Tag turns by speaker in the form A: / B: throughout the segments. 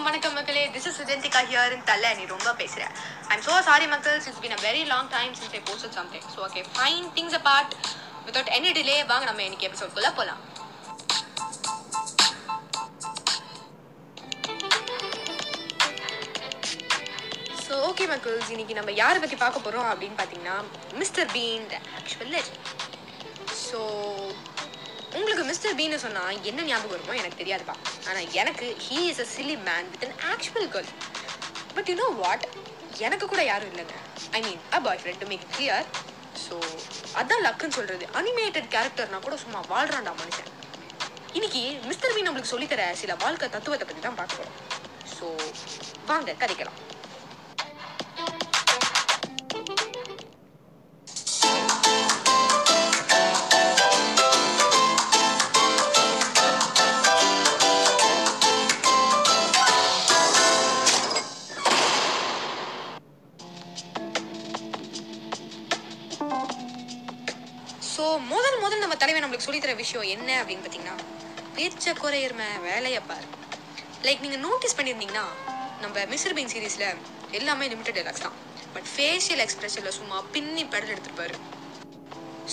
A: எல்லாருக்கும் வணக்கம் மக்களே. This is Sujanthika here in தலை நீ ரொம்ப பேசுகிறேன் I'm so sorry மக்கள்ஸ் it's been a very long time since I post something so okay fine things a part without any delay வாங்க நம்ம இன்னைக்கு எபிசோட்குள்ள போகலாம் ஸோ ஓகே மக்கள்ஸ் இன்னைக்கு நம்ம யாரை பற்றி பார்க்க போகிறோம் அப்படின்னு பார்த்தீங்கன்னா மிஸ்டர் பீன் ஆக்சுவல் ஸோ உங்களுக்கு மிஸ்டர் பீன்னு சொன்னால் என்ன ஞாபகம் வருமோ எனக்கு தெரியாதுப்பா. ஆனால் எனக்கு he is a silly man with an actual girl but you know what எனக்கு கூட யாரும் இல்லைங்க. I mean a boyfriend to make clear so அதான் லக்குன்னு சொல்கிறது அனிமேட்டட் கேரக்டர்னா கூட சும்மா வாழ்றான்டா மனுஷன். இன்னைக்கு மிஸ்டர் பீன் நம்மளுக்கு சொல்லித்தர சில வாழ்க்கை தத்துவத்தை பற்றி தான் பார்க்க போகிறோம் ஸோ வாங்க கதைக்கலாம். தலைவன் நம்மளுக்கு சொல்லித்தர விஷயம் என்ன அப்படின்னு பார்த்தீங்கன்னா பேச்ச குறையிறம வேலையை பாரு. லைக் நீங்கள் நோட்டீஸ் பண்ணியிருந்தீங்கன்னா நம்ம மிஸ்டர் பீன் சீரீஸில் எல்லாமே லிமிட்டட் டைலாக்ஸ் தான். பட் ஃபேஷியல் எக்ஸ்பிரஷனில் சும்மா பின்னி pedal எடுத்துருப்பாரு.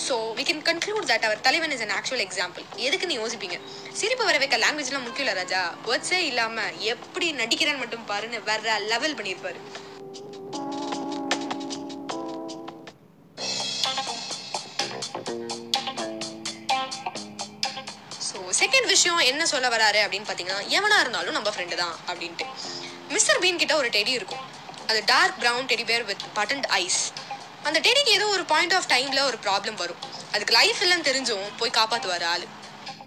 A: So we can conclude that அவர் தலைவன் இஸ் அன் ஆக்சுவல் எக்ஸாம்பிள் எதுக்கு நீ யோசிப்பீங்க? சிரிப்பு வர வைக்க லாங்குவேஜ்லாம் முக்கியம் இல்லை ராஜா. வேர்ட்ஸே இல்லாமல் எப்படி நடிக்கிறேன்னு மட்டும் பாருன்னு வேற லெவல் பண்ணியிருப்பாரு. செகண்ட் விஷயம் என்ன சொல்ல வராரு அப்படின்னு பார்த்தீங்கன்னா எவனா இருந்தாலும் நம்ம ஃப்ரெண்டு தான் அப்படின்ட்டு. மிஸ்டர் பீன் கிட்ட ஒரு டெடி இருக்கும். அது dark brown teddy bear with buttoned eyes அந்த டெடிக்கு ஏதோ ஒரு பாயிண்ட் ஆஃப் டைமில் ஒரு ப்ராப்ளம் வரும். அதுக்கு லைஃப் இல்லைன்னு தெரிஞ்சும் போய் காப்பாற்றுவார் ஆளு.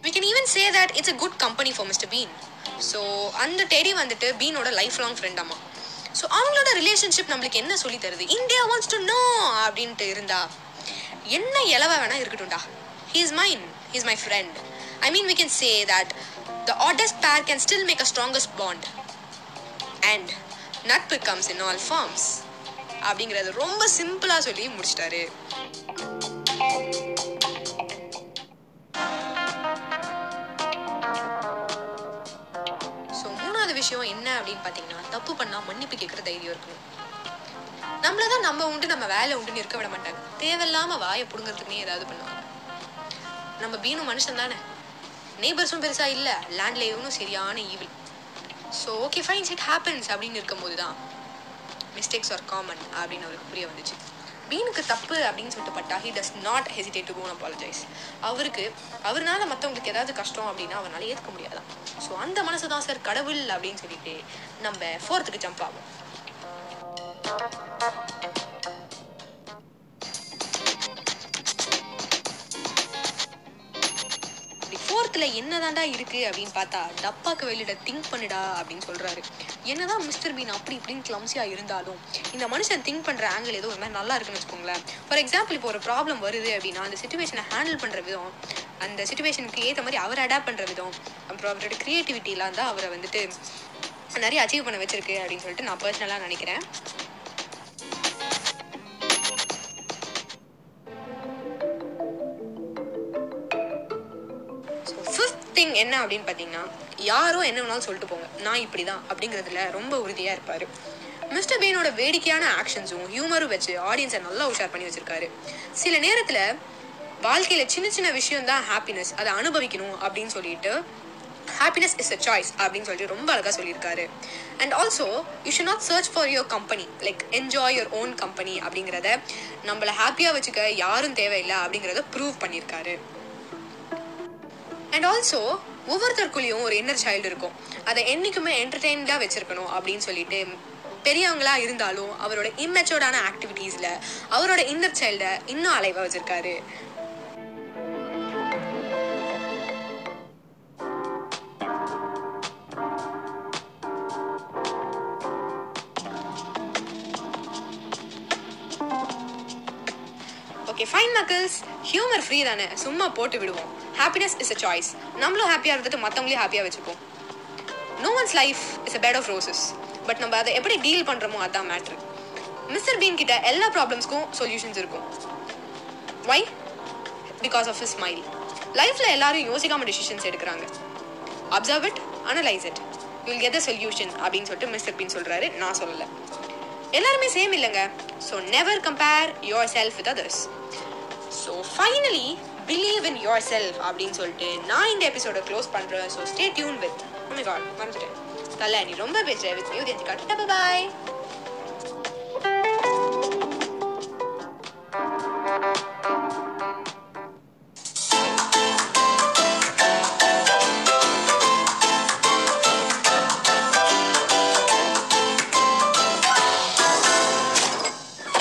A: We can even say that it's a good company for mister Bean so அந்த டெடி வந்துட்டு பீனோட லைஃப் லாங் ஃப்ரெண்டாமா ஸோ அவங்களோட ரிலேஷன்ஷிப் நம்மளுக்கு என்ன சொல்லி தருது? இந்தியா வாண்ட்ஸ் டு நோ அப்படின்ட்டு இருந்தா என்ன இலவ வேணா இருக்கட்டும்டா. He is mine he is my friend I mean we can say that the oddest pair can still make a strongest bond and நட்பு கம்ஸ் இன் ஆல் ஃபார்ம்ஸ் அப்படிங்கிறத ரொம்ப சிம்பிளாக சொல்லி முடிச்சிட்டாரு. ஸோ மூணாவது விஷயம் என்ன அப்படின்னு பார்த்தீங்கன்னா தப்பு பண்ணால் மன்னிப்பு கேட்குற தைரியம் இருக்கணும். நம்மள தான் நம்ம உண்டு நம்ம வேலை உண்டுன்னு இருக்க விட மாட்டாங்க. தேவையில்லாம வாயை பிடுங்கிறதுக்குனே ஏதாவது பண்ணுவாங்க. நம்ம பீனும் மனுஷன் தானே நெய்பர்ஸும் பெருசாக இல்லை. லேண்ட் லேண்ட்லேயும் சரியான evil so okay fines it happens அப்படின்னு இருக்கும்போது தான் மிஸ்டேக்ஸ் ஆர் காமன் அப்படின்னு அவருக்கு புரிய வந்துச்சு. பீனுக்கு தப்பு அப்படின்னு சொல்லிட்டு பட்டா he does not hesitate to go and apologise அவருக்கு அவர்னால மற்றவங்களுக்கு ஏதாவது கஷ்டம் அப்படின்னா அவரால் ஏற்க முடியாதான். ஸோ அந்த மனசு தான் சார் கடவுள் அப்படின்னு சொல்லிட்டு நம்ம ஃபோர்த்துக்கு ஜம்ப் ஆகும். ஃபோர்த்தில் என்னதான்டா இருக்கு அப்படின்னு பார்த்தா டப்பாக்கு வெளியிட திங்க் பண்ணுடா அப்படின்னு சொல்றாரு. என்னதான் மிஸ்டர் பீன் அப்படி இப்படின்னு கிளம்சியா இருந்தாலும் இந்த மனுஷன் திங்க் பண்ற ஆங்கிள் ஏதோ ஒரு மாதிரி நல்லா இருக்குன்னு வச்சுக்கோங்களேன். ஃபார் எக்ஸாம்பிள் இப்போ ஒரு ப்ராப்ளம் வருது அப்படின்னா அந்த சுச்சுவேஷனை ஹேண்டில் பண்ற விதம் அந்த சுச்சுவேஷனுக்கு ஏற்ற மாதிரி அவர் அடாப்ட் பண்ற விதம் அப்புறம் அவரோட க்ரியேட்டிவிட்டிலாம் தான் அவரை வந்துட்டு நிறைய அச்சீவ் பண்ண வச்சிருக்கு அப்படின்னு சொல்லிட்டு நான் பர்சனலாக நினைக்கிறேன். ஃபிஃப்த் திங் என்ன அப்படின்னு பார்த்தீங்கன்னா யாரோ என்ன வேணாலும் சொல்லிட்டு போங்க. நான் இப்படி தான் அப்படிங்கிறதுல ரொம்ப உறுதியாக இருப்பார். மிஸ்டர் பீனோட வேடிக்கையான ஆக்ஷன்ஸும் ஹியூமரும் வச்சு ஆடியன்ஸை நல்லா உஷார் பண்ணி வச்சிருக்காரு. சில நேரத்தில் வாழ்க்கையில் சின்ன சின்ன விஷயம் தான் ஹாப்பினஸ் அதை அனுபவிக்கணும் அப்படின்னு சொல்லிட்டு ஹாப்பினஸ் இஸ் அ சாய்ஸ் அப்படின்னு சொல்லிட்டு ரொம்ப அழகாக சொல்லியிருக்காரு. And also you should not search for your company like enjoy your own company அப்படிங்கிறத நம்மளை ஹாப்பியாக வச்சுக்க யாரும் தேவையில்லை அப்படிங்கிறத ப்ரூவ் பண்ணியிருக்காரு. அண்ட் ஆல்சோ ஒவ்வொருத்தருக்குள்ளேயும் ஒரு இன்னர் சைல்டு இருக்கும். அதை என்றைக்குமே என்டர்டெயின்டாக வச்சுருக்கணும் அப்படின்னு சொல்லிட்டு பெரியவங்களா இருந்தாலும் அவரோட இம்மெச்சோர்டான ஆக்டிவிட்டீஸில் அவரோட இன்னர் சைல்டை இன்னும் அலைவாக வச்சுருக்காரு. ஓகே ஃபைன் மக்கள்ஸ் ஹியூமர் ஃப்ரீ தானே. சும்மா போட்டு விடுவோம். ஹாப்பினஸ் இஸ் அ சாய்ஸ் நம்மளும் ஹாப்பியாக இருந்துட்டு மற்றவங்களையும் ஹாப்பியாக வச்சுப்போம் no one's life is a bed of roses but நம்ம அதை எப்படி டீல் பண்ணுறோமோ அதான் மேட்ரு மிஸ்டர் பீன் கிட்ட எல்லா ப்ராப்ளம்ஸ்க்கும் சொல்யூஷன்ஸ் இருக்கும். Why because of his smile லைஃப்பில் எல்லாரும் யோசிக்காம டிசிஷன்ஸ் எடுக்கிறாங்க. Observe it analyse it will get the solution அப்படின்னு சொல்லிட்டு மிஸ்டர் பீன் சொல்கிறாரு நான் சொல்லலை. எல்லாருமே சேம் இல்லைங்க. So never compare yourself with others so finally believe in yourself அப்படின்னு சொல்லிட்டு நான் இந்த எபிசோட க்ளோஸ் பண்ணுறேன் ஸோ ஸ்டே டியூன் வித் மறந்துட்டேன். தலை நீ ரொம்ப பேசுகிற வித் மியூ தெரிஞ்சு காட்டு பாய்